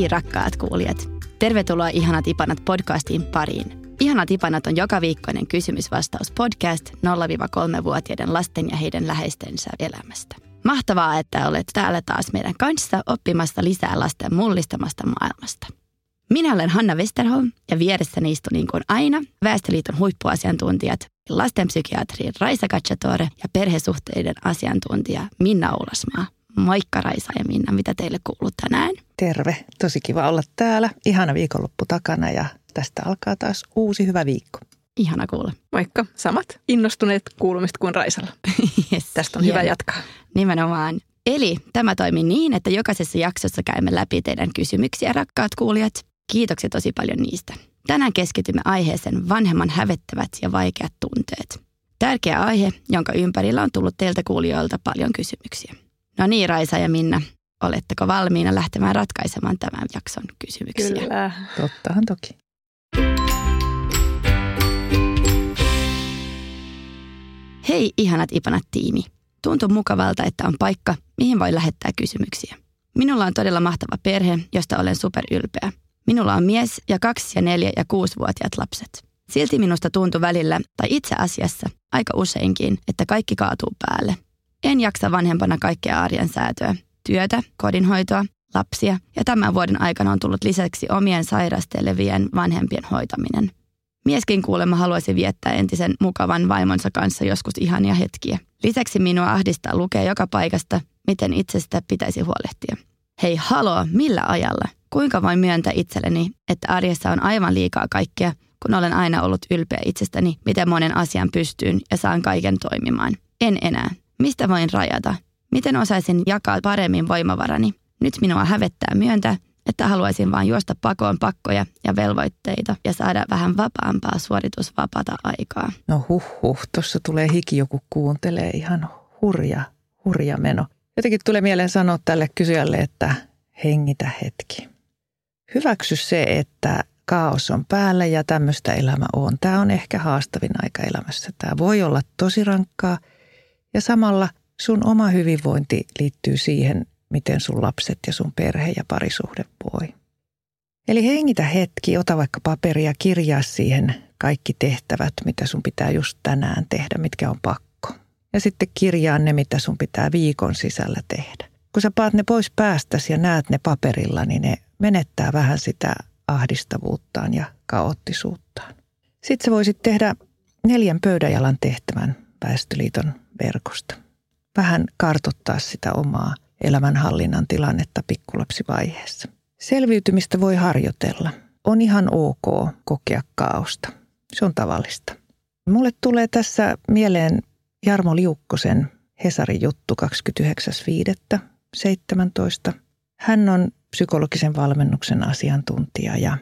Hei rakkaat kuulijat! Tervetuloa Ihanat Ipanat podcastiin pariin. Ihanat Ipanat on joka viikkoinen kysymysvastaus podcast 0-3-vuotiaiden lasten ja heidän läheistensä elämästä. Mahtavaa, että olet täällä taas meidän kanssa oppimassa lisää lasten mullistamasta maailmasta. Minä olen Hanna Westerholm ja vieressäni istuu niin kuin aina Väestöliiton huippuasiantuntijat, lastenpsykiatri Raisa Kachatore ja perhesuhteiden asiantuntija Minna Oulasmaa. Moikka Raisa ja Minna, mitä teille kuuluu tänään? Terve, tosi kiva olla täällä. Ihana viikonloppu takana ja tästä alkaa taas uusi hyvä viikko. Ihana kuulla. Moikka, samat innostuneet kuulumista kuin Raisalla. yes, Tästä on hyvä jatkaa. Nimenomaan. Eli tämä toimii niin, että jokaisessa jaksossa käymme läpi teidän kysymyksiä, rakkaat kuulijat. Kiitoksia tosi paljon niistä. Tänään keskitymme aiheeseen vanhemman hävettävät ja vaikeat tunteet. Tärkeä aihe, jonka ympärillä on tullut teiltä kuulijoilta paljon kysymyksiä. No niin, Raisa ja Minna, oletteko valmiina lähtemään ratkaisemaan tämän jakson kysymyksiä? Kyllä. Tottahan toki. Hei ihanat ipanat tiimi. Tuntuu mukavalta, että on paikka, mihin voi lähettää kysymyksiä. Minulla on todella mahtava perhe, josta olen superylpeä. Minulla on mies ja kaksi ja neljä ja kuusivuotiaat lapset. Silti minusta tuntui välillä, tai itse asiassa aika useinkin, että kaikki kaatuu päälle. En jaksa vanhempana kaikkea arjen säätöä. Työtä, kodinhoitoa, lapsia ja tämän vuoden aikana on tullut lisäksi omien sairastelevien vanhempien hoitaminen. Mieskin kuulemma haluaisi viettää entisen mukavan vaimonsa kanssa joskus ihania hetkiä. Lisäksi minua ahdistaa lukea joka paikasta, miten itsestä pitäisi huolehtia. Hei haloo, millä ajalla? Kuinka voin myöntää itselleni, että arjessa on aivan liikaa kaikkea, kun olen aina ollut ylpeä itsestäni, miten monen asian pystyyn ja saan kaiken toimimaan. En enää. Mistä voin rajata? Miten osaisin jakaa paremmin voimavarani? Nyt minua hävettää myöntää, että haluaisin vain juosta pakoon pakkoja ja velvoitteita ja saada vähän vapaampaa suoritusvapaata aikaa. No huh huh, tuossa tulee hiki, joku kuuntelee ihan hurja, hurja meno. Jotenkin tulee mieleen sanoa tälle kysyjälle, että hengitä hetki. Hyväksy se, että kaos on päällä ja tämmöistä elämä on. Tämä on ehkä haastavin aika elämässä. Tämä voi olla tosi rankkaa ja samalla sun oma hyvinvointi liittyy siihen, miten sun lapset ja sun perhe ja parisuhde voi. Eli hengitä hetki, ota vaikka paperia, kirjaa siihen kaikki tehtävät, mitä sun pitää just tänään tehdä, mitkä on pakko. Ja sitten kirjaa ne, mitä sun pitää viikon sisällä tehdä. Kun sä paat ne pois päästäsi ja näet ne paperilla, niin ne menettää vähän sitä ahdistavuuttaan ja kaoottisuuttaan. Sitten sä voisit tehdä neljän pöydäjalan tehtävän Väestöliiton verkosta. Vähän kartottaa sitä omaa elämänhallinnan tilannetta pikkulapsivaiheessa. Selviytymistä voi harjoitella. On ihan ok kokea kaaosta. Se on tavallista. Mulle tulee tässä mieleen Jarmo Liukkosen Hesarin juttu 29.5.17. Hän on psykologisen valmennuksen asiantuntija ja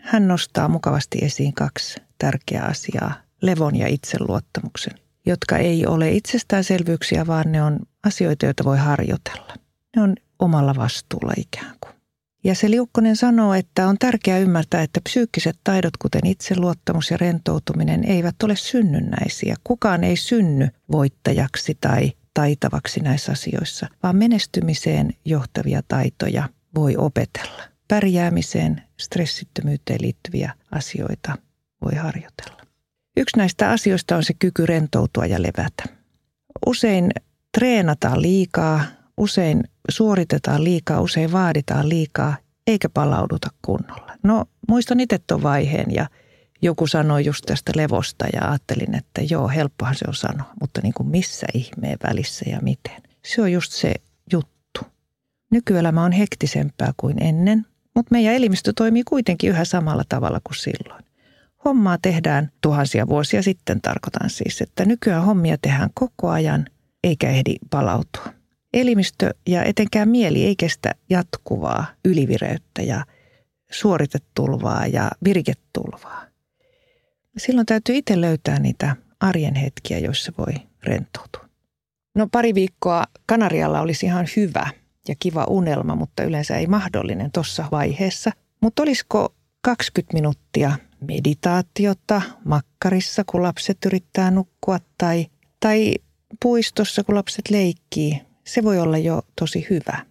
hän nostaa mukavasti esiin kaksi tärkeää asiaa, levon ja itseluottamuksen, jotka ei ole itsestäänselvyyksiä, vaan ne on asioita, joita voi harjoitella. Ne on omalla vastuulla ikään kuin. Ja se Liukkonen sanoo, että on tärkeää ymmärtää, että psyykkiset taidot, kuten itseluottamus ja rentoutuminen, eivät ole synnynnäisiä. Kukaan ei synny voittajaksi tai taitavaksi näissä asioissa, vaan menestymiseen johtavia taitoja voi opetella. Pärjäämiseen, stressittömyyteen liittyviä asioita voi harjoitella. Yksi näistä asioista on se kyky rentoutua ja levätä. Usein treenataan liikaa, usein suoritetaan liikaa, usein vaaditaan liikaa, eikä palauduta kunnolla. No muistan itse tuon vaiheen ja joku sanoi just tästä levosta ja ajattelin, että joo, helppohan se on sanoa, mutta niin kuin missä ihmeen välissä ja miten. Se on just se juttu. Nykyelämä on hektisempää kuin ennen, mutta meidän elimistö toimii kuitenkin yhä samalla tavalla kuin silloin. Hommaa tehdään tuhansia vuosia sitten, tarkoitan siis, että nykyään hommia tehdään koko ajan eikä ehdi palautua. Elimistö ja etenkään mieli ei kestä jatkuvaa ylivireyttä ja suoritetulvaa ja viriketulvaa. Silloin täytyy itse löytää niitä arjen hetkiä, joissa voi rentoutua. No pari viikkoa Kanarialla olisi ihan hyvä ja kiva unelma, mutta yleensä ei mahdollinen tuossa vaiheessa. Mutta olisiko 20 minuuttia meditaatiota makkarissa, kun lapset yrittää nukkua tai, tai puistossa, kun lapset leikkii. Se voi olla jo tosi hyvä.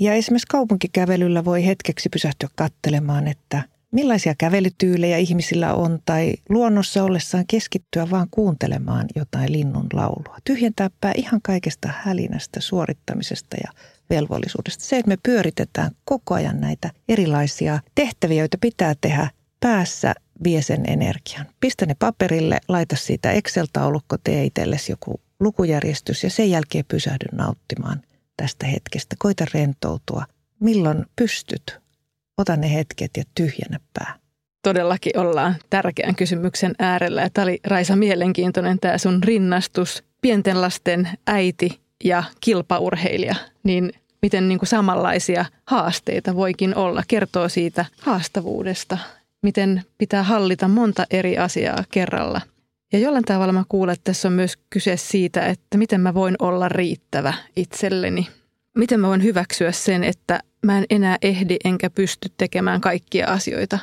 Ja esimerkiksi kaupunkikävelyllä voi hetkeksi pysähtyä katselemaan, että millaisia kävelytyylejä ihmisillä on tai luonnossa ollessaan keskittyä vaan kuuntelemaan jotain linnun laulua. Tyhjentää pää ihan kaikesta hälinästä, suorittamisesta ja velvollisuudesta. Se, että me pyöritetään koko ajan näitä erilaisia tehtäviä, joita pitää tehdä päässä, vie sen energian. Pistä ne paperille, laita siitä Excel-taulukko, tee itsellesi joku lukujärjestys ja sen jälkeen pysähdy nauttimaan tästä hetkestä. Koita rentoutua. Milloin pystyt? Ota ne hetket ja tyhjennä pää. Todellakin ollaan tärkeän kysymyksen äärellä. Tämä oli Raisa mielenkiintoinen tämä sun rinnastus. Pienten lasten äiti ja kilpaurheilija, niin miten niin kuin samanlaisia haasteita voikin olla. Kertoo siitä haastavuudesta, miten pitää hallita monta eri asiaa kerralla. Ja jollain tavalla mä kuulen, että tässä on myös kyse siitä, että miten mä voin olla riittävä itselleni. Miten mä voin hyväksyä sen, että mä en enää ehdi enkä pysty tekemään kaikkia asioita.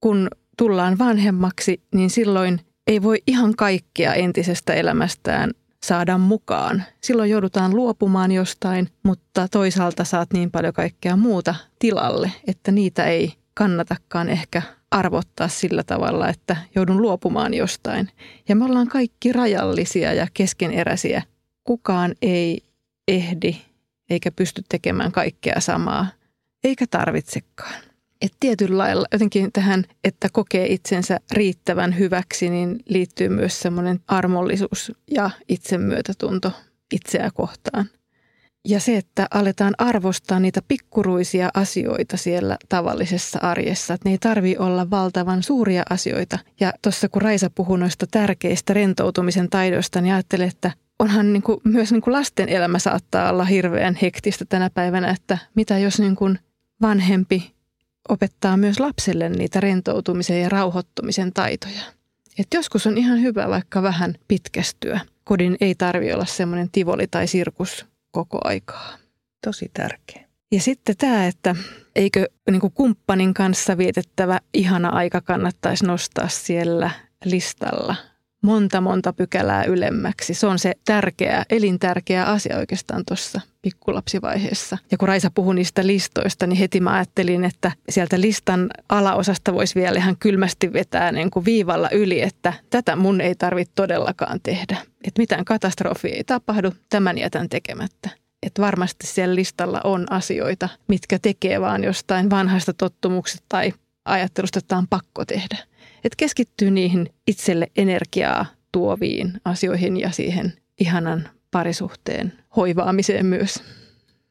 Kun tullaan vanhemmaksi, niin silloin ei voi ihan kaikkea entisestä elämästään saada mukaan. Silloin joudutaan luopumaan jostain, mutta toisaalta saat niin paljon kaikkea muuta tilalle, että niitä ei kannatakaan ehkä arvottaa sillä tavalla, että joudun luopumaan jostain. Ja me ollaan kaikki rajallisia ja keskeneräisiä. Kukaan ei ehdi eikä pysty tekemään kaikkea samaa, eikä tarvitsekaan. Et tietyllä lailla jotenkin tähän, että kokee itsensä riittävän hyväksi, niin liittyy myös semmoinen armollisuus ja itsemyötätunto itseä kohtaan. Ja se, että aletaan arvostaa niitä pikkuruisia asioita siellä tavallisessa arjessa. Että ne ei tarvi olla valtavan suuria asioita. Ja tuossa kun Raisa puhui noista tärkeistä rentoutumisen taidoista, niin ajattelin, että onhan niin kuin, myös niin kuin lasten elämä saattaa olla hirveän hektistä tänä päivänä, että mitä jos niin kuin vanhempi opettaa myös lapselle niitä rentoutumisen ja rauhoittumisen taitoja. Et joskus on ihan hyvä vaikka vähän pitkästyä. Kodin ei tarvi olla semmoinen tivoli tai sirkus koko aikaa. Tosi tärkeä. Ja sitten tämä, että eikö niin kuin kumppanin kanssa vietettävä ihana aika kannattaisi nostaa siellä listalla monta monta pykälää ylemmäksi. Se on se tärkeä, elintärkeä asia oikeastaan tuossa pikkulapsivaiheessa. Ja kun Raisa puhui niistä listoista, niin heti mä ajattelin, että sieltä listan alaosasta voisi vielä ihan kylmästi vetää niin kuin viivalla yli, että tätä mun ei tarvitse todellakaan tehdä. Että mitään katastrofia ei tapahdu, tämän jätän tekemättä. Että varmasti siellä listalla on asioita, mitkä tekee vaan jostain vanhasta tottumuksesta tai ajattelusta, että on pakko tehdä. Että keskittyy niihin itselle energiaa tuoviin asioihin ja siihen ihanan parisuhteen hoivaamiseen myös.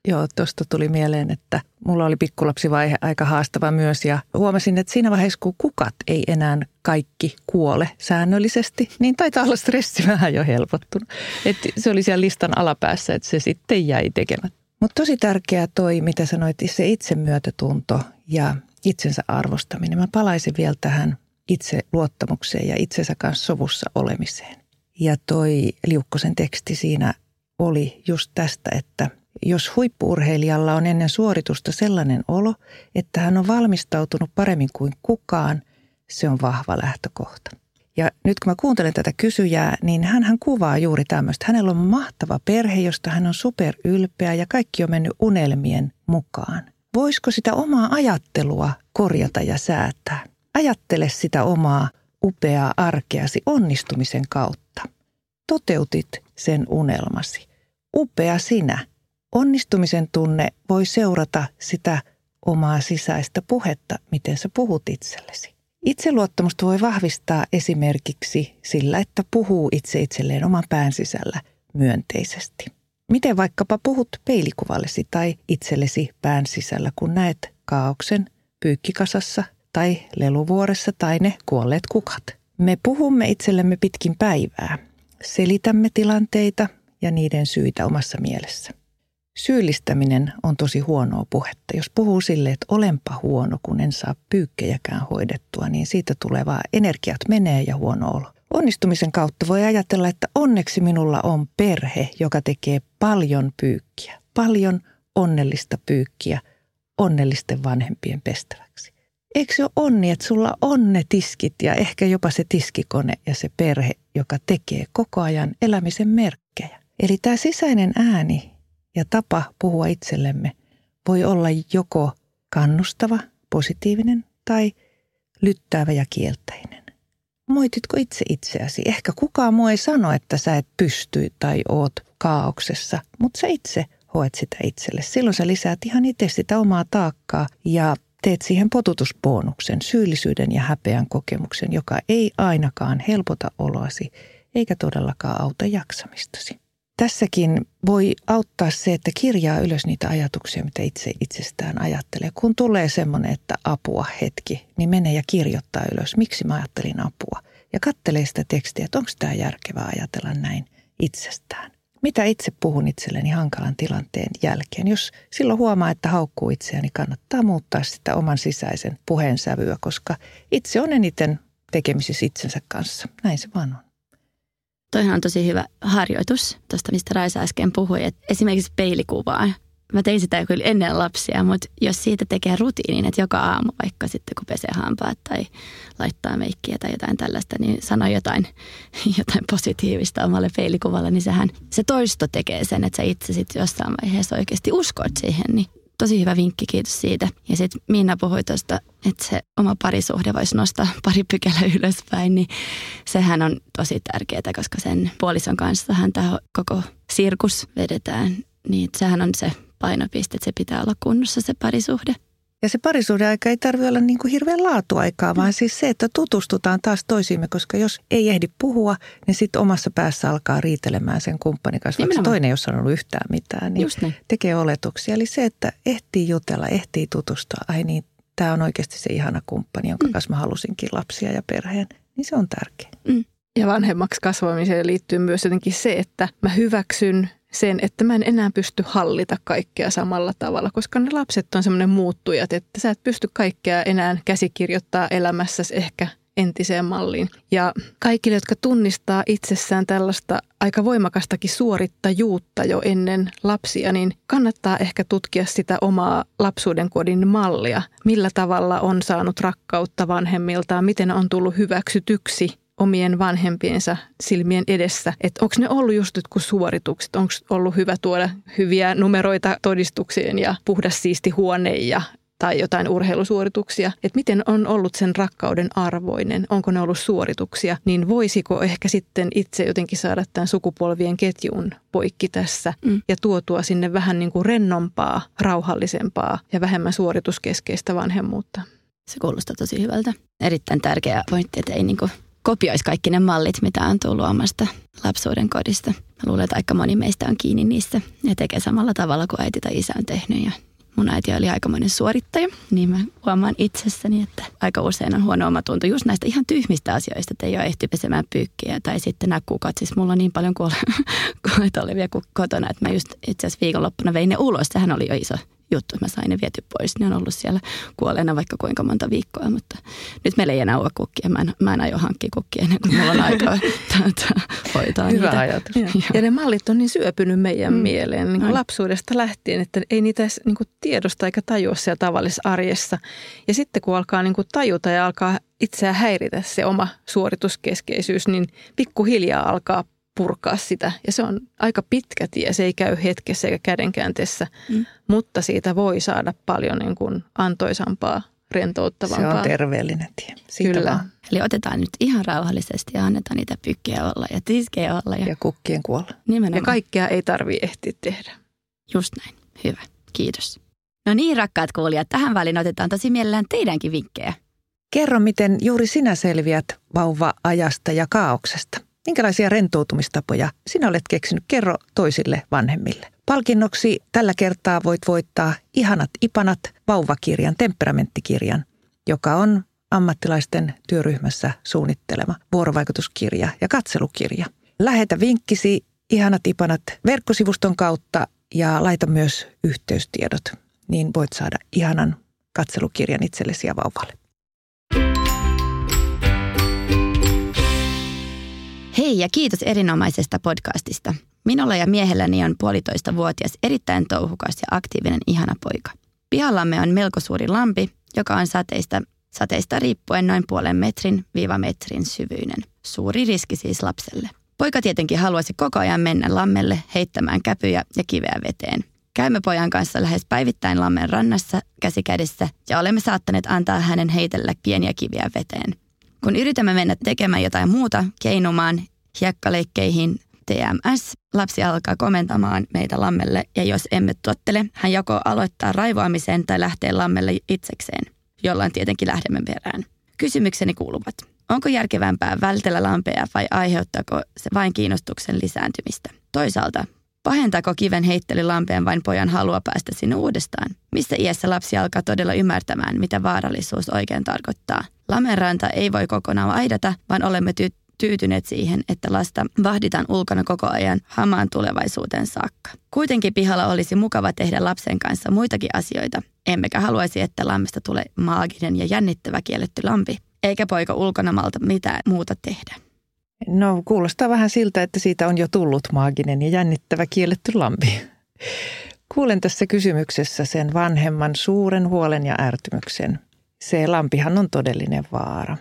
Joo, tuosta tuli mieleen, että mulla oli pikkulapsivaihe aika haastava myös ja huomasin, että siinä vaiheessa kun kukat ei enää kaikki kuole säännöllisesti, niin taitaa olla stressi vähän jo helpottunut. Että se oli siellä listan alapäässä, että se sitten jäi tekemättä. Mutta tosi tärkeää toi, mitä sanoit, se itsemyötätunto ja itsensä arvostaminen. Mä palaisin vielä tähän itse luottamukseen ja itsensä kanssa sovussa olemiseen. Ja toi Liukkosen teksti siinä oli just tästä, että jos huippuurheilijalla on ennen suoritusta sellainen olo, että hän on valmistautunut paremmin kuin kukaan, se on vahva lähtökohta. Ja nyt kun mä kuuntelen tätä kysyjää, niin hän, kuvaa juuri tämmöistä. Hänellä on mahtava perhe, josta hän on superylpeä ja kaikki on mennyt unelmien mukaan. Voisiko sitä omaa ajattelua korjata ja säätää? Ajattele sitä omaa upeaa arkeasi onnistumisen kautta. Toteutit sen unelmasi. Upea sinä. Onnistumisen tunne voi seurata sitä omaa sisäistä puhetta, miten sä puhut itsellesi. Itseluottamusta voi vahvistaa esimerkiksi sillä, että puhuu itse itselleen oman pään sisällä myönteisesti. Miten vaikkapa puhut peilikuvallesi tai itsellesi pään sisällä, kun näet kaauksen pyykkikasassa tai leluvuoressa tai ne kuolleet kukat. Me puhumme itsellemme pitkin päivää. Selitämme tilanteita ja niiden syitä omassa mielessä. Syyllistäminen on tosi huonoa puhetta. Jos puhuu sille, että olenpa huono, kun en saa pyykkejäkään hoidettua, niin siitä tulevaa energiat menee ja huono olo. Onnistumisen kautta voi ajatella, että onneksi minulla on perhe, joka tekee paljon pyykkiä, paljon onnellista pyykkiä onnellisten vanhempien pestäväksi eikö ole onni, että sulla on ne tiskit ja ehkä jopa se tiskikone ja se perhe, joka tekee koko ajan elämisen merkkejä. Eli tämä sisäinen ääni ja tapa puhua itsellemme voi olla joko kannustava, positiivinen tai lyttäävä ja kielteinen. Moititko itse itseäsi? Ehkä kukaan muu ei sano, että sä et pysty tai oot kaauksessa, mutta sä itse hoet sitä itselle. Silloin sä lisäät ihan itse sitä omaa taakkaa ja teet siihen potutusbonuksen, syyllisyyden ja häpeän kokemuksen, joka ei ainakaan helpota oloasi eikä todellakaan auta jaksamistasi. Tässäkin voi auttaa se, että kirjaa ylös niitä ajatuksia, mitä itse itsestään ajattelee. Kun tulee semmoinen, että apua hetki, niin mene ja kirjoittaa ylös, miksi mä ajattelin apua. Ja kattelee sitä tekstiä, että onko tämä järkevää ajatella näin itsestään. Mitä itse puhun itselleni hankalan tilanteen jälkeen? Jos silloin huomaa, että haukkuu itseäni, niin kannattaa muuttaa sitä oman sisäisen puheensävyä, koska itse on eniten tekemisissä itsensä kanssa. Näin se vaan on. Toihan on tosi hyvä harjoitus, tuosta mistä Raisa äsken puhui, että esimerkiksi peilikuvaa. Mä tein sitä kyllä ennen lapsia, mutta jos siitä tekee rutiinin, että joka aamu vaikka sitten kun pesee hampaat tai laittaa meikkiä tai jotain tällaista, niin sanoo jotain, jotain positiivista omalle peilikuvalle, niin sehän se toisto tekee sen, että sä itse sitten jossain vaiheessa oikeasti uskot siihen, niin tosi hyvä vinkki, kiitos siitä. Ja sitten Minna puhui tuosta, että se oma parisuhde voisi nostaa pari pykälä ylöspäin, niin sehän on tosi tärkeää, koska sen puolison kanssa hän tämä koko sirkus vedetään. Niin sehän on se painopiste, että se pitää olla kunnossa se parisuhde. Ja se parisuhdeaika ei tarvitse olla niin kuin hirveän laatuaikaa, vaan siis se, että tutustutaan taas toisiimme, koska jos ei ehdi puhua, niin sitten omassa päässä alkaa riitelemään sen kumppanin kanssa, vaikka toinen ei ole sanonut yhtään mitään, niin, niin tekee oletuksia. Eli se, että ehtii jutella, ehtii tutustua, ai niin, tämä on oikeasti se ihana kumppani, jonka mm. kanssa mä halusinkin lapsia ja perheen, niin se on tärkeä. Mm. Ja vanhemmaksi kasvamiseen liittyy myös jotenkin se, että mä hyväksyn sen, että mä en enää pysty hallita kaikkea samalla tavalla, koska ne lapset on semmoinen muuttujat, että sä et pysty kaikkea enää käsikirjoittaa elämässäsi ehkä entiseen malliin. Ja kaikille, jotka tunnistaa itsessään tällaista aika voimakastakin suorittajuutta jo ennen lapsia, niin kannattaa ehkä tutkia sitä omaa lapsuuden kodin mallia. Millä tavalla on saanut rakkautta vanhemmiltaan, miten on tullut hyväksytyksi omien vanhempiensa silmien edessä, että onko ne ollut just jotkut suoritukset, onko ollut hyvä tuoda hyviä numeroita todistukseen ja puhdas siisti huone ja tai jotain urheilusuorituksia, että miten on ollut sen rakkauden arvoinen, onko ne ollut suorituksia, niin voisiko ehkä sitten itse jotenkin saada tämän sukupolvien ketjun poikki tässä mm. ja tuotua sinne vähän niin kuin rennompaa, rauhallisempaa ja vähemmän suorituskeskeistä vanhemmuutta. Se kuulostaa tosi hyvältä. Erittäin tärkeä pointti, että ei niin kuin kopioisi kaikki ne mallit, mitä on tullut omasta lapsuuden kodista. Mä luulen, että aika moni meistä on kiinni niissä ja tekee samalla tavalla kuin äiti tai isä on tehnyt. Ja mun äiti oli aikamoinen suorittaja, niin mä huomaan itsessäni, että aika usein on huono omatunto just näistä ihan tyhmistä asioista, että ei ole ehti pesemään pyykkiä tai sitten nämä kukat. Siis mulla on niin paljon kuolleita olevia kotona, että mä just itse asiassa viikonloppuna vein ne ulos. Sehän oli jo iso juttu, että mä sain ne viety pois. Ne on ollut siellä kuolleena vaikka kuinka monta viikkoa, mutta nyt meillä ei enää ole kukkia. Mä en, mä en aio hankkia kukkia ennen kuin mulla on aikaa hoitaa Hyvä niitä. ajatus. Ja. ja ne mallit on niin syöpynyt meidän mm. mieleen niin kuin lapsuudesta lähtien, että ei niitä edes niin kuin tiedosta eikä tajua siellä tavallisessa arjessa. Ja sitten kun alkaa niin kuin tajuta ja alkaa itseään häiritä se oma suorituskeskeisyys, niin pikkuhiljaa alkaa purkaa sitä. Ja se on aika pitkä tie, se ei käy hetkessä eikä kädenkäänteessä, mm. mutta siitä voi saada paljon niin kuin antoisampaa, rentouttavampaa. Se on terveellinen tie. Siitä Kyllä. Vaan. Eli otetaan nyt ihan rauhallisesti ja annetaan niitä pykkiä olla ja tiskejä olla. Ja, ja kukkien kuolla. Nimenomaan. Ja kaikkea ei tarvitse ehtiä tehdä. Just näin. Hyvä. Kiitos. No niin, rakkaat kuulijat, tähän väliin otetaan tosi mielellään teidänkin vinkkejä. Kerro, miten juuri sinä selviät vauva-ajasta ja kaauksesta. Minkälaisia rentoutumistapoja sinä olet keksinyt? Kerro toisille vanhemmille. Palkinnoksi tällä kertaa voit voittaa Ihanat ipanat vauvakirjan, temperamenttikirjan, joka on ammattilaisten työryhmässä suunnittelema vuorovaikutuskirja ja katselukirja. Lähetä vinkkisi Ihanat ipanat verkkosivuston kautta ja laita myös yhteystiedot, niin voit saada ihanan katselukirjan itsellesi ja vauvalle. Hei ja kiitos erinomaisesta podcastista. Minulla ja miehelläni on puolitoista vuotias erittäin touhukas ja aktiivinen ihana poika. Pihallamme on melko suuri lampi, joka on sateista, sateista riippuen noin puolen metrin viiva metrin syvyinen. Suuri riski siis lapselle. Poika tietenkin haluaisi koko ajan mennä lammelle heittämään käpyjä ja kiveä veteen. Käymme pojan kanssa lähes päivittäin lammen rannassa käsi kädessä ja olemme saattaneet antaa hänen heitellä pieniä kiviä veteen. Kun yritämme mennä tekemään jotain muuta, keinumaan, hiekkaleikkeihin, TMS, lapsi alkaa komentamaan meitä lammelle ja jos emme tottele, hän joko aloittaa raivoamisen tai lähtee lammelle itsekseen, jolloin tietenkin lähdemme perään. Kysymykseni kuuluvat. Onko järkevämpää vältellä lampea vai aiheuttaako se vain kiinnostuksen lisääntymistä? Toisaalta, pahentaako kiven heittely lampeen vain pojan halua päästä sinne uudestaan? Missä iässä lapsi alkaa todella ymmärtämään, mitä vaarallisuus oikein tarkoittaa? Lamenranta ei voi kokonaan aidata, vaan olemme ty- tyytyneet siihen, että lasta vahditaan ulkona koko ajan hamaan tulevaisuuteen saakka. Kuitenkin pihalla olisi mukava tehdä lapsen kanssa muitakin asioita, emmekä haluaisi, että lammesta tulee maaginen ja jännittävä kielletty lampi, eikä poika ulkona malta mitään muuta tehdä. No kuulostaa vähän siltä, että siitä on jo tullut maaginen ja jännittävä kielletty lampi. Kuulen tässä kysymyksessä sen vanhemman suuren huolen ja ärtymyksen. Se lampihan on todellinen vaara.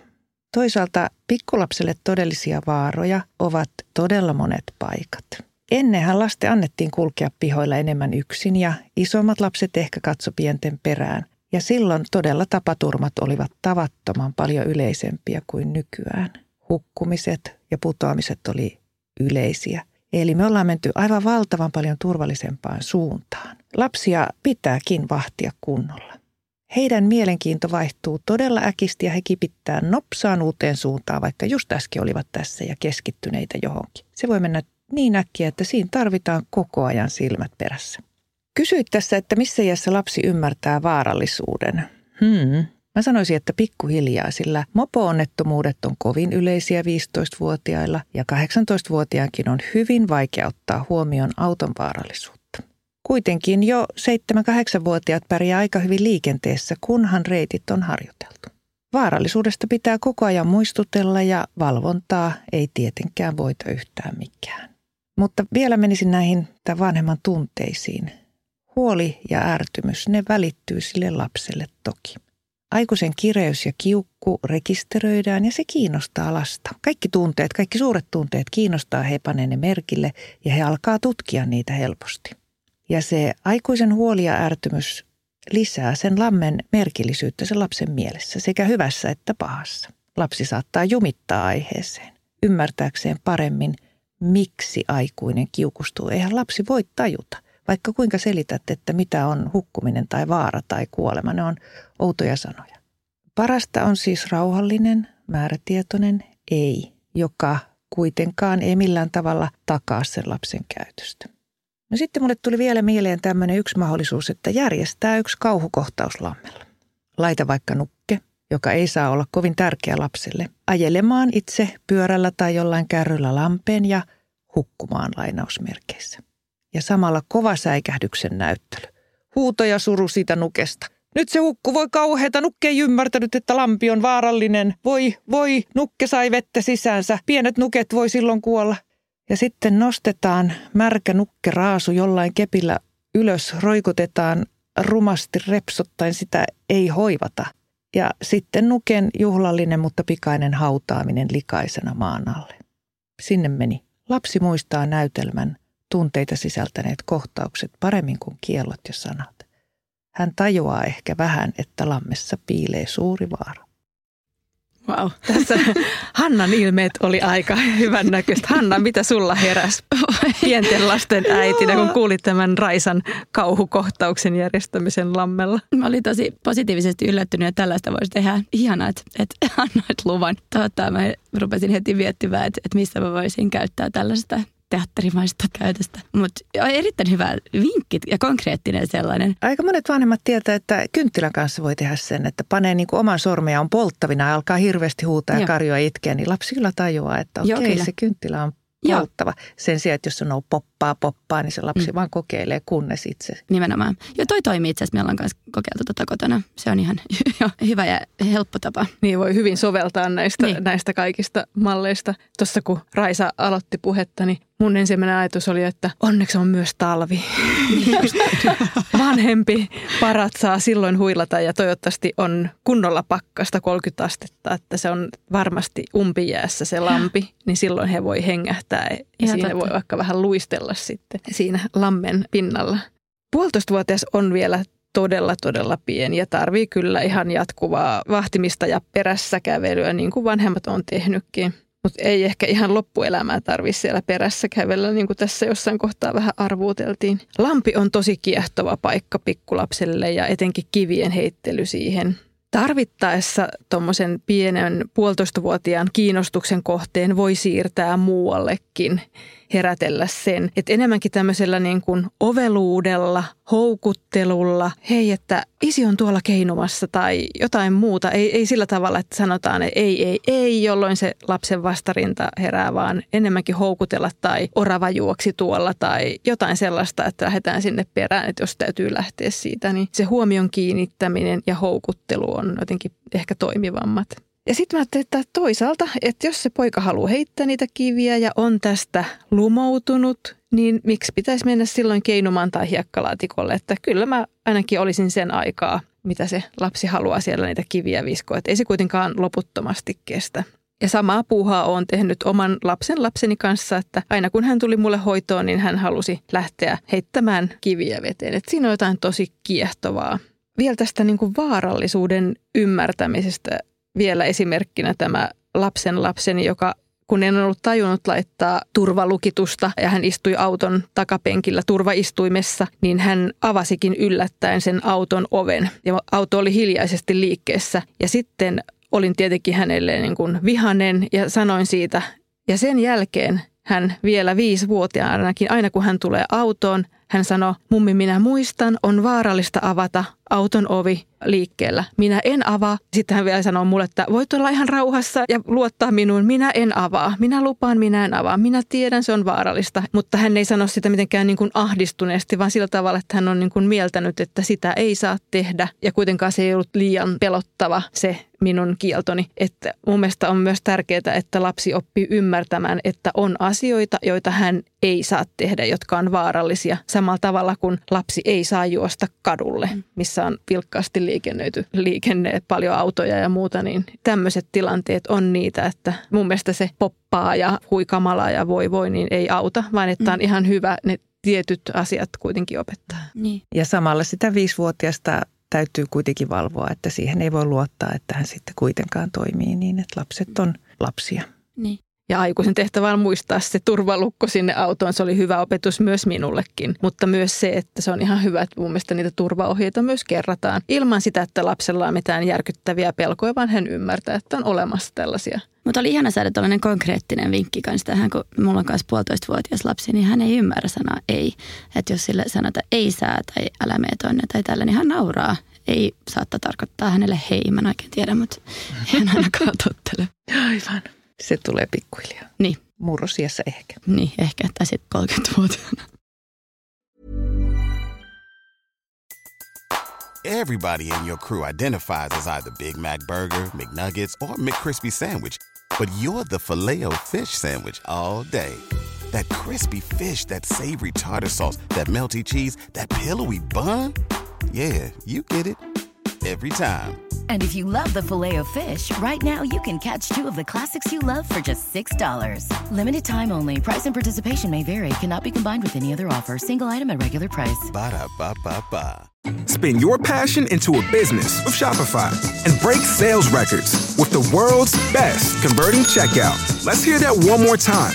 Toisaalta pikkulapselle todellisia vaaroja ovat todella monet paikat. Ennenhän lasten annettiin kulkea pihoilla enemmän yksin ja isommat lapset ehkä katso pienten perään. Ja silloin todella tapaturmat olivat tavattoman paljon yleisempiä kuin nykyään. Hukkumiset ja putoamiset oli yleisiä. Eli me ollaan menty aivan valtavan paljon turvallisempaan suuntaan. Lapsia pitääkin vahtia kunnolla. Heidän mielenkiinto vaihtuu todella äkisti ja he kipittää nopsaan uuteen suuntaan, vaikka just äsken olivat tässä ja keskittyneitä johonkin. Se voi mennä niin äkkiä, että siinä tarvitaan koko ajan silmät perässä. Kysyit tässä, että missä iässä lapsi ymmärtää vaarallisuuden. Hmm. Mä sanoisin, että pikkuhiljaa, sillä mopo-onnettomuudet on kovin yleisiä 15-vuotiailla ja 18-vuotiaankin on hyvin vaikea ottaa huomioon auton vaarallisuutta. Kuitenkin jo 7-8-vuotiaat pärjää aika hyvin liikenteessä, kunhan reitit on harjoiteltu. Vaarallisuudesta pitää koko ajan muistutella ja valvontaa ei tietenkään voita yhtään mikään. Mutta vielä menisin näihin tämän vanhemman tunteisiin. Huoli ja ärtymys, ne välittyy sille lapselle toki. Aikuisen kireys ja kiukku rekisteröidään ja se kiinnostaa lasta. Kaikki tunteet, kaikki suuret tunteet kiinnostaa, he panee ne merkille ja he alkaa tutkia niitä helposti. Ja se aikuisen huoli ja ärtymys lisää sen lammen merkillisyyttä sen lapsen mielessä, sekä hyvässä että pahassa. Lapsi saattaa jumittaa aiheeseen, ymmärtääkseen paremmin, miksi aikuinen kiukustuu. Eihän lapsi voi tajuta, vaikka kuinka selität, että mitä on hukkuminen tai vaara tai kuolema. Ne on outoja sanoja. Parasta on siis rauhallinen, määrätietoinen ei, joka kuitenkaan ei millään tavalla takaa sen lapsen käytöstä. No sitten mulle tuli vielä mieleen tämmöinen yksi mahdollisuus, että järjestää yksi kauhukohtaus lammella. Laita vaikka nukke, joka ei saa olla kovin tärkeä lapselle, ajelemaan itse pyörällä tai jollain kärryllä lampeen ja hukkumaan lainausmerkeissä. Ja samalla kova säikähdyksen näyttely. Huuto ja suru siitä nukesta. Nyt se hukku voi kauheeta, nukke ei ymmärtänyt, että lampi on vaarallinen. Voi, voi, nukke sai vettä sisäänsä. Pienet nuket voi silloin kuolla. Ja sitten nostetaan märkä nukkeraasu jollain kepillä ylös, roikutetaan rumasti repsottaen, sitä ei hoivata. Ja sitten nuken juhlallinen, mutta pikainen hautaaminen likaisena maan alle. Sinne meni. Lapsi muistaa näytelmän tunteita sisältäneet kohtaukset paremmin kuin kiellot ja sanat. Hän tajuaa ehkä vähän, että lammessa piilee suuri vaara. Wow. Tässä Hannan ilmeet oli aika hyvän näköistä. Hanna, mitä sulla heräs pienten lasten äitinä, kun kuulit tämän Raisan kauhukohtauksen järjestämisen lammella? Mä olin tosi positiivisesti yllättynyt, että tällaista voisi tehdä. Ihanaa, että, että annoit luvan. Tota, mä rupesin heti miettimään, että, että missä mä voisin käyttää tällaista teatterimaista käytöstä. Mutta erittäin hyvä vinkki ja konkreettinen sellainen. Aika monet vanhemmat tietää, että kynttilän kanssa voi tehdä sen, että panee niin kuin oman sormia on polttavina ja alkaa hirveästi huutaa ja karjoa itkeä, niin lapsi kyllä tajuaa, että okei, okay, se kynttilä on polttava. Joo. Sen sijaan, että jos sanoo poppaa, poppaa, niin se lapsi mm. vaan kokeilee, kunnes itse. Nimenomaan. Ja toi toimii itse asiassa. Meillä on myös kokeiltu tätä kotona. Se on ihan hyvä ja helppo tapa. Niin voi hyvin soveltaa näistä, niin. näistä kaikista malleista. Tuossa kun Raisa aloitti puhetta, niin mun ensimmäinen ajatus oli, että onneksi on myös talvi. Vanhempi parat saa silloin huilata ja toivottavasti on kunnolla pakkasta 30 astetta, että se on varmasti umpijäässä se lampi, niin silloin he voi hengähtää ja, ja siinä totta. voi vaikka vähän luistella sitten siinä lammen pinnalla. Puolitoistavuotias on vielä todella, todella pieni ja tarvii kyllä ihan jatkuvaa vahtimista ja perässä kävelyä, niin kuin vanhemmat on tehnytkin. Mutta ei ehkä ihan loppuelämää tarvitse siellä perässä kävellä, niin kuin tässä jossain kohtaa vähän arvuuteltiin. Lampi on tosi kiehtova paikka pikkulapselle ja etenkin kivien heittely siihen. Tarvittaessa tuommoisen pienen puolitoistavuotiaan kiinnostuksen kohteen voi siirtää muuallekin – herätellä sen. Että enemmänkin tämmöisellä niin kuin oveluudella, houkuttelulla, hei, että isi on tuolla keinumassa tai jotain muuta. Ei, ei sillä tavalla, että sanotaan, että ei, ei, ei, jolloin se lapsen vastarinta herää, vaan enemmänkin houkutella tai orava juoksi tuolla tai jotain sellaista, että lähdetään sinne perään, että jos täytyy lähteä siitä, niin se huomion kiinnittäminen ja houkuttelu on jotenkin ehkä toimivammat. Ja sitten mä ajattelin, että toisaalta, että jos se poika haluaa heittää niitä kiviä ja on tästä lumoutunut, niin miksi pitäisi mennä silloin keinumaan tai hiekkalaatikolle? Että kyllä mä ainakin olisin sen aikaa, mitä se lapsi haluaa siellä niitä kiviä viskoa. Että ei se kuitenkaan loputtomasti kestä. Ja samaa puuhaa olen tehnyt oman lapsen lapseni kanssa, että aina kun hän tuli mulle hoitoon, niin hän halusi lähteä heittämään kiviä veteen. Että siinä on jotain tosi kiehtovaa. Vielä tästä niin kuin vaarallisuuden ymmärtämisestä vielä esimerkkinä tämä lapsen lapseni, joka kun en ollut tajunnut laittaa turvalukitusta ja hän istui auton takapenkillä turvaistuimessa, niin hän avasikin yllättäen sen auton oven. Ja auto oli hiljaisesti liikkeessä. Ja sitten olin tietenkin hänelle niin kuin vihanen ja sanoin siitä. Ja sen jälkeen hän vielä viisivuotiaanakin, aina kun hän tulee autoon, hän sanoi, mummi minä muistan, on vaarallista avata auton ovi liikkeellä. Minä en avaa. Sitten hän vielä sanoo mulle, että voit olla ihan rauhassa ja luottaa minuun. Minä en avaa. Minä lupaan, minä en avaa. Minä tiedän, se on vaarallista. Mutta hän ei sano sitä mitenkään niin kuin ahdistuneesti, vaan sillä tavalla, että hän on niin kuin mieltänyt, että sitä ei saa tehdä. Ja kuitenkaan se ei ollut liian pelottava se minun kieltoni. Että mun mielestä on myös tärkeää, että lapsi oppii ymmärtämään, että on asioita, joita hän ei saa tehdä, jotka on vaarallisia. Samalla tavalla kuin lapsi ei saa juosta kadulle, missä on vilkkaasti liikennöity liikenne, paljon autoja ja muuta, niin tämmöiset tilanteet on niitä, että mun mielestä se poppaa ja huikamala ja voi voi, niin ei auta, vaan että on mm. ihan hyvä ne tietyt asiat kuitenkin opettaa. Niin. Ja samalla sitä viisivuotiaasta täytyy kuitenkin valvoa, että siihen ei voi luottaa, että hän sitten kuitenkaan toimii niin, että lapset on lapsia. Niin. Ja aikuisen tehtävä on muistaa se turvalukko sinne autoon. Se oli hyvä opetus myös minullekin. Mutta myös se, että se on ihan hyvä, että mun mielestä niitä turvaohjeita myös kerrataan. Ilman sitä, että lapsella on mitään järkyttäviä pelkoja, vaan hän ymmärtää, että on olemassa tällaisia. Mutta oli ihana saada tällainen konkreettinen vinkki kanssa tähän, kun mulla on kanssa puolitoistavuotias lapsi, niin hän ei ymmärrä sanaa ei. Että jos sille sanotaan ei saa tai älä mene tonne tai tällä, niin hän nauraa. Ei saattaa tarkoittaa hänelle hei, mä en oikein tiedä, mutta hän ainakaan tottele. Aivan. Se tulee pikkuhiljaa. Niin. Murrosiassa ehkä. Niin, ehkä. Tai sitten 30-vuotiaana. Everybody in your crew identifies as either Big Mac Burger, McNuggets, or McCrispy Sandwich. But you're the filet fish Sandwich all day. That crispy fish, that savory tartar sauce, that melty cheese, that pillowy bun. Yeah, you get it every time. And if you love the filet of fish, right now you can catch two of the classics you love for just $6. Limited time only. Price and participation may vary. Cannot be combined with any other offer. Single item at regular price. Ba da ba ba ba. Spin your passion into a business with Shopify and break sales records with the world's best converting checkout. Let's hear that one more time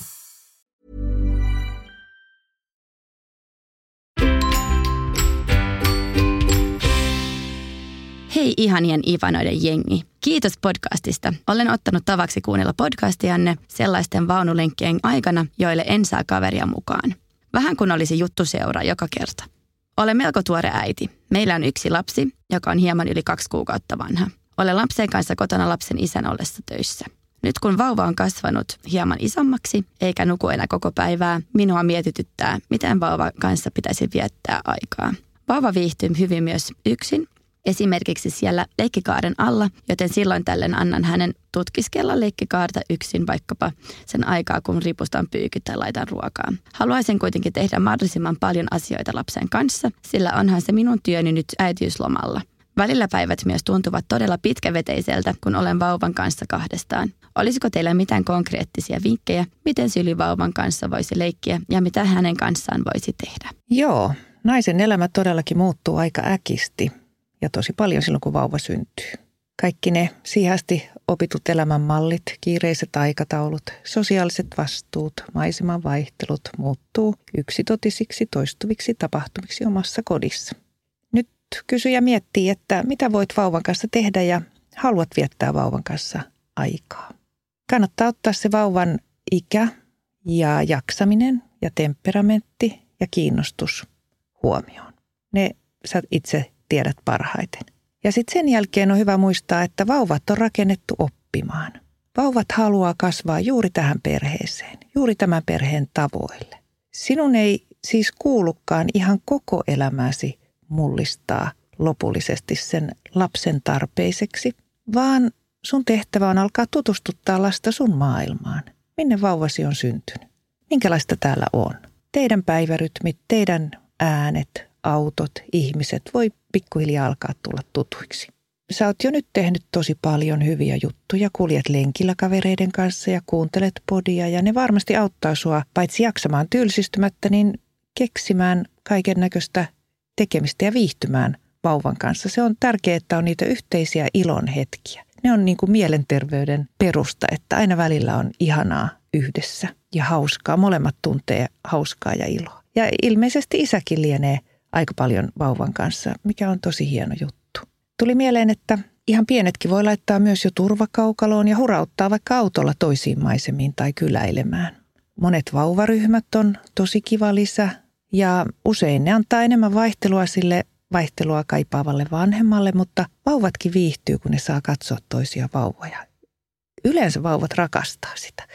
Hei ihanien Ivanoiden jengi. Kiitos podcastista. Olen ottanut tavaksi kuunnella podcastianne sellaisten vaunulenkkien aikana, joille en saa kaveria mukaan. Vähän kun olisi juttu seuraa joka kerta. Olen melko tuore äiti. Meillä on yksi lapsi, joka on hieman yli kaksi kuukautta vanha. Olen lapsen kanssa kotona lapsen isän ollessa töissä. Nyt kun vauva on kasvanut hieman isommaksi eikä nuku enää koko päivää, minua mietityttää, miten vauva kanssa pitäisi viettää aikaa. Vauva viihtyy hyvin myös yksin Esimerkiksi siellä leikkikaaren alla, joten silloin tällöin annan hänen tutkiskella leikkikaarta yksin vaikkapa sen aikaa, kun ripustan pyykyt tai laitan ruokaa. Haluaisin kuitenkin tehdä mahdollisimman paljon asioita lapsen kanssa, sillä onhan se minun työni nyt äitiyslomalla. Välillä päivät myös tuntuvat todella pitkäveteiseltä, kun olen vauvan kanssa kahdestaan. Olisiko teillä mitään konkreettisia vinkkejä, miten sylyvauvan kanssa voisi leikkiä ja mitä hänen kanssaan voisi tehdä? Joo, naisen elämä todellakin muuttuu aika äkisti ja tosi paljon silloin, kun vauva syntyy. Kaikki ne siihen asti opitut elämänmallit, kiireiset aikataulut, sosiaaliset vastuut, maiseman vaihtelut muuttuu yksitotisiksi toistuviksi tapahtumiksi omassa kodissa. Nyt kysyjä miettii, että mitä voit vauvan kanssa tehdä ja haluat viettää vauvan kanssa aikaa. Kannattaa ottaa se vauvan ikä ja jaksaminen ja temperamentti ja kiinnostus huomioon. Ne sä itse tiedät parhaiten. Ja sitten sen jälkeen on hyvä muistaa, että vauvat on rakennettu oppimaan. Vauvat haluaa kasvaa juuri tähän perheeseen, juuri tämän perheen tavoille. Sinun ei siis kuulukaan ihan koko elämäsi mullistaa lopullisesti sen lapsen tarpeiseksi, vaan sun tehtävä on alkaa tutustuttaa lasta sun maailmaan. Minne vauvasi on syntynyt? Minkälaista täällä on? Teidän päivärytmit, teidän äänet, autot, ihmiset voi pikkuhiljaa alkaa tulla tutuiksi. Sä oot jo nyt tehnyt tosi paljon hyviä juttuja, kuljet lenkillä kavereiden kanssa ja kuuntelet podia ja ne varmasti auttaa sua paitsi jaksamaan tylsistymättä, niin keksimään kaiken näköistä tekemistä ja viihtymään vauvan kanssa. Se on tärkeää, että on niitä yhteisiä ilon hetkiä. Ne on niin kuin mielenterveyden perusta, että aina välillä on ihanaa yhdessä ja hauskaa. Molemmat tuntee hauskaa ja iloa. Ja ilmeisesti isäkin lienee aika paljon vauvan kanssa, mikä on tosi hieno juttu. Tuli mieleen, että ihan pienetkin voi laittaa myös jo turvakaukaloon ja hurauttaa vaikka autolla toisiin maisemiin tai kyläilemään. Monet vauvaryhmät on tosi kiva lisä ja usein ne antaa enemmän vaihtelua sille vaihtelua kaipaavalle vanhemmalle, mutta vauvatkin viihtyy, kun ne saa katsoa toisia vauvoja. Yleensä vauvat rakastaa sitä.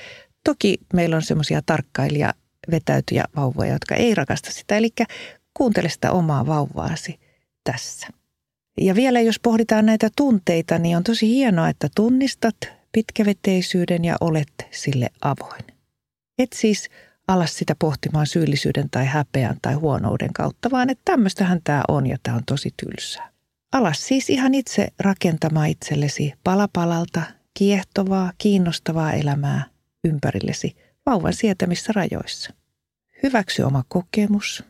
Toki meillä on semmoisia tarkkailija vetäytyjä vauvoja, jotka ei rakasta sitä. Eli kuuntele sitä omaa vauvaasi tässä. Ja vielä jos pohditaan näitä tunteita, niin on tosi hienoa, että tunnistat pitkäveteisyyden ja olet sille avoin. Et siis alas sitä pohtimaan syyllisyyden tai häpeän tai huonouden kautta, vaan että tämmöistähän tämä on ja tämä on tosi tylsää. Alas siis ihan itse rakentamaan itsellesi palapalalta kiehtovaa, kiinnostavaa elämää ympärillesi vauvan sietämissä rajoissa. Hyväksy oma kokemus,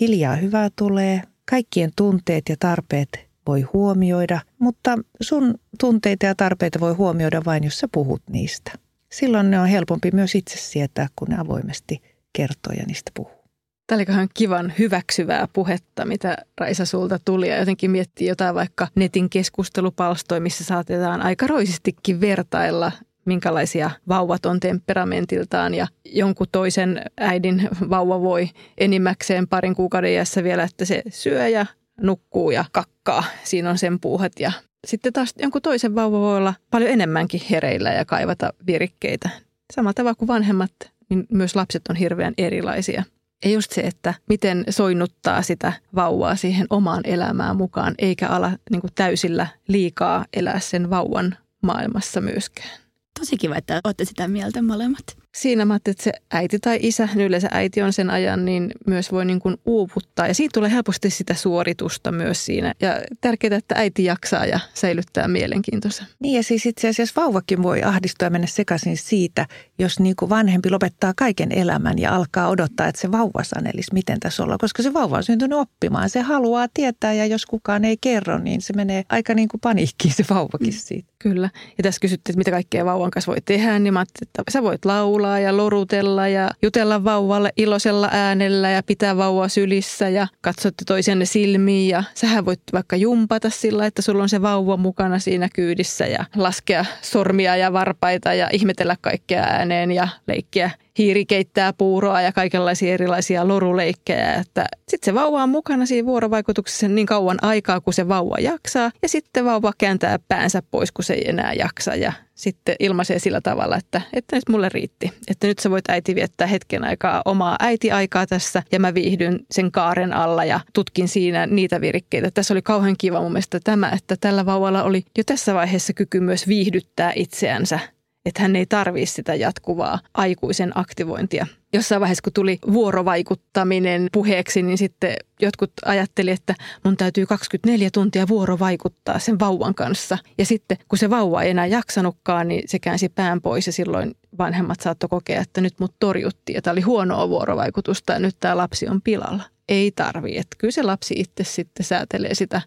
Hiljaa hyvää tulee, kaikkien tunteet ja tarpeet voi huomioida, mutta sun tunteita ja tarpeita voi huomioida vain, jos sä puhut niistä. Silloin ne on helpompi myös itse sietää, kun ne avoimesti kertoo ja niistä puhuu. Tämä oli kivan hyväksyvää puhetta, mitä Raisa sulta tuli. Ja jotenkin miettii jotain vaikka netin keskustelupalstoja, missä saatetaan aika roisistikin vertailla minkälaisia vauvat on temperamentiltaan ja jonkun toisen äidin vauva voi enimmäkseen parin kuukauden iässä vielä, että se syö ja nukkuu ja kakkaa. Siinä on sen puuhat ja sitten taas jonkun toisen vauva voi olla paljon enemmänkin hereillä ja kaivata virikkeitä. Samalla tavalla kuin vanhemmat, niin myös lapset on hirveän erilaisia. Ja just se, että miten soinnuttaa sitä vauvaa siihen omaan elämään mukaan, eikä ala niin täysillä liikaa elää sen vauvan maailmassa myöskään tosi kiva, että olette sitä mieltä molemmat. Siinä mä että se äiti tai isä, niin yleensä äiti on sen ajan, niin myös voi niin kuin uuvuttaa. Ja siitä tulee helposti sitä suoritusta myös siinä. Ja tärkeää, että äiti jaksaa ja säilyttää mielenkiintoisen. Niin ja siis itse asiassa vauvakin voi ahdistua ja mennä sekaisin siitä, jos niin kuin vanhempi lopettaa kaiken elämän ja alkaa odottaa, että se vauva sanelisi, miten tässä ollaan. Koska se vauva on syntynyt oppimaan. Se haluaa tietää ja jos kukaan ei kerro, niin se menee aika niin kuin paniikkiin se vauvakin mm. siitä. Kyllä. Ja tässä kysyttiin, että mitä kaikkea vauvan kanssa voi tehdä, niin mä että sä voit laulaa ja lorutella ja jutella vauvalle iloisella äänellä ja pitää vauvaa sylissä ja katsotte toisianne silmiin ja sähän voit vaikka jumpata sillä, että sulla on se vauva mukana siinä kyydissä ja laskea sormia ja varpaita ja ihmetellä kaikkea ääneen ja leikkiä hiiri keittää puuroa ja kaikenlaisia erilaisia loruleikkejä. Että sitten se vauva on mukana siinä vuorovaikutuksessa niin kauan aikaa, kun se vauva jaksaa. Ja sitten vauva kääntää päänsä pois, kun se ei enää jaksa. Ja sitten ilmaisee sillä tavalla, että, että nyt mulle riitti. Että nyt sä voit äiti viettää hetken aikaa omaa äitiaikaa tässä ja mä viihdyn sen kaaren alla ja tutkin siinä niitä virikkeitä. Tässä oli kauhean kiva mun mielestä tämä, että tällä vauvalla oli jo tässä vaiheessa kyky myös viihdyttää itseänsä että hän ei tarvitse sitä jatkuvaa aikuisen aktivointia. Jossain vaiheessa, kun tuli vuorovaikuttaminen puheeksi, niin sitten jotkut ajatteli, että mun täytyy 24 tuntia vuorovaikuttaa sen vauvan kanssa. Ja sitten, kun se vauva ei enää jaksanutkaan, niin se käänsi pään pois ja silloin vanhemmat saattoi kokea, että nyt mut torjuttiin ja tämä oli huonoa vuorovaikutusta ja nyt tämä lapsi on pilalla. Ei tarvii, että kyllä se lapsi itse sitten säätelee sitä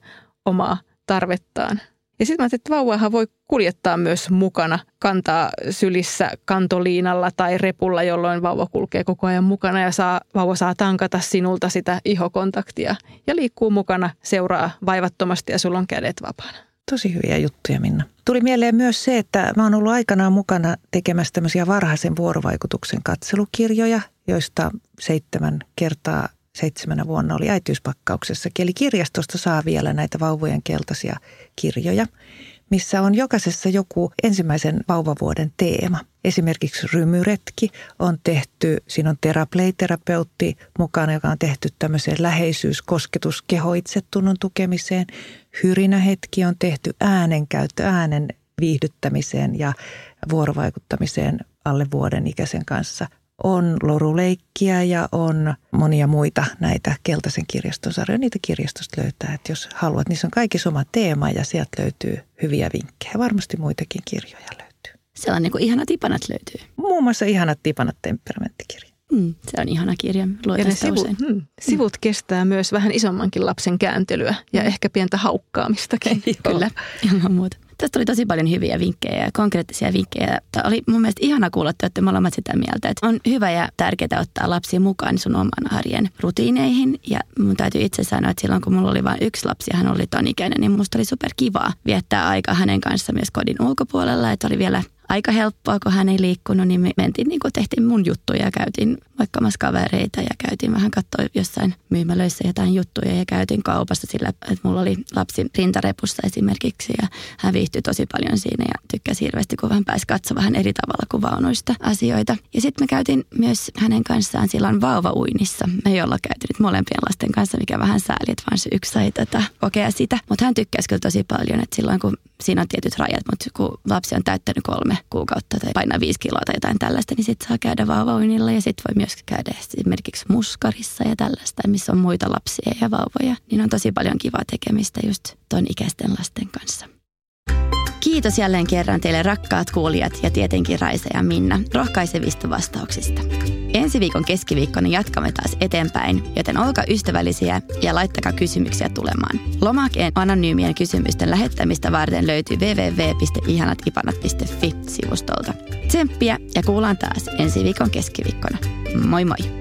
omaa tarvettaan. Ja sitten mä ajattelin, että vauvaahan voi kuljettaa myös mukana, kantaa sylissä kantoliinalla tai repulla, jolloin vauva kulkee koko ajan mukana ja saa, vauva saa tankata sinulta sitä ihokontaktia ja liikkuu mukana, seuraa vaivattomasti ja sulla on kädet vapaana. Tosi hyviä juttuja, Minna. Tuli mieleen myös se, että mä oon ollut aikanaan mukana tekemässä tämmöisiä varhaisen vuorovaikutuksen katselukirjoja, joista seitsemän kertaa seitsemänä vuonna oli äitiyspakkauksessa. Eli kirjastosta saa vielä näitä vauvojen keltaisia kirjoja, missä on jokaisessa joku ensimmäisen vauvavuoden teema. Esimerkiksi rymyretki on tehty, siinä on teraplay-terapeutti mukana, joka on tehty tämmöiseen läheisyys, kosketus, keho itsetunnon tukemiseen. Hyrinähetki on tehty äänenkäyttö, äänen viihdyttämiseen ja vuorovaikuttamiseen alle vuoden ikäisen kanssa on loruleikkiä ja on monia muita näitä keltaisen kirjaston sarjoja. Niitä kirjastosta löytää, että jos haluat, niin se on kaikki sama teema ja sieltä löytyy hyviä vinkkejä. Varmasti muitakin kirjoja löytyy. Se on niin kuin ihanat ipanat löytyy. Muun muassa ihanat ipanat temperamenttikirja. Mm, se on ihana kirja. Ja ne sivu, mm, sivut kestää myös vähän isommankin lapsen kääntelyä ja mm. ehkä pientä haukkaamistakin. Kyllä, ilman muuta. Tästä oli tosi paljon hyviä vinkkejä ja konkreettisia vinkkejä. Tämä oli mun mielestä ihana kuulla, että olette molemmat sitä mieltä, että on hyvä ja tärkeää ottaa lapsia mukaan sun oman arjen rutiineihin. Ja mun täytyy itse sanoa, että silloin kun mulla oli vain yksi lapsi ja hän oli ton ikäinen, niin musta oli super kivaa viettää aika hänen kanssa myös kodin ulkopuolella. Että oli vielä aika helppoa, kun hän ei liikkunut, niin me mentiin, niin kuin tehtiin mun juttuja ja käytiin moikkaamassa kavereita ja käytiin vähän katsoa jossain myymälöissä jotain juttuja ja käytiin kaupassa sillä, että mulla oli lapsi rintarepussa esimerkiksi ja hän viihtyi tosi paljon siinä ja tykkäsi hirveästi, kun hän pääsi katsoa vähän eri tavalla kuin vaunuista asioita. Ja sitten me käytiin myös hänen kanssaan silloin vauvauinnissa. Me ei olla käyty nyt molempien lasten kanssa, mikä vähän sääli, että vaan se yksi sai tätä kokea sitä. Mutta hän tykkäsi kyllä tosi paljon, että silloin kun siinä on tietyt rajat, mutta kun lapsi on täyttänyt kolme kuukautta tai painaa viisi kiloa tai jotain tällaista, niin sitten saa käydä vauvauinilla ja sitten voi myös käydä esimerkiksi muskarissa ja tällaista, missä on muita lapsia ja vauvoja. Niin on tosi paljon kivaa tekemistä just ton ikäisten lasten kanssa. Kiitos jälleen kerran teille rakkaat kuulijat ja tietenkin Raisa ja Minna rohkaisevista vastauksista. Ensi viikon keskiviikkona jatkamme taas eteenpäin, joten olkaa ystävällisiä ja laittakaa kysymyksiä tulemaan. Lomakeen anonyymien kysymysten lähettämistä varten löytyy www.ihanatipanat.fi-sivustolta. Tsemppiä ja kuullaan taas ensi viikon keskiviikkona. Moi moi!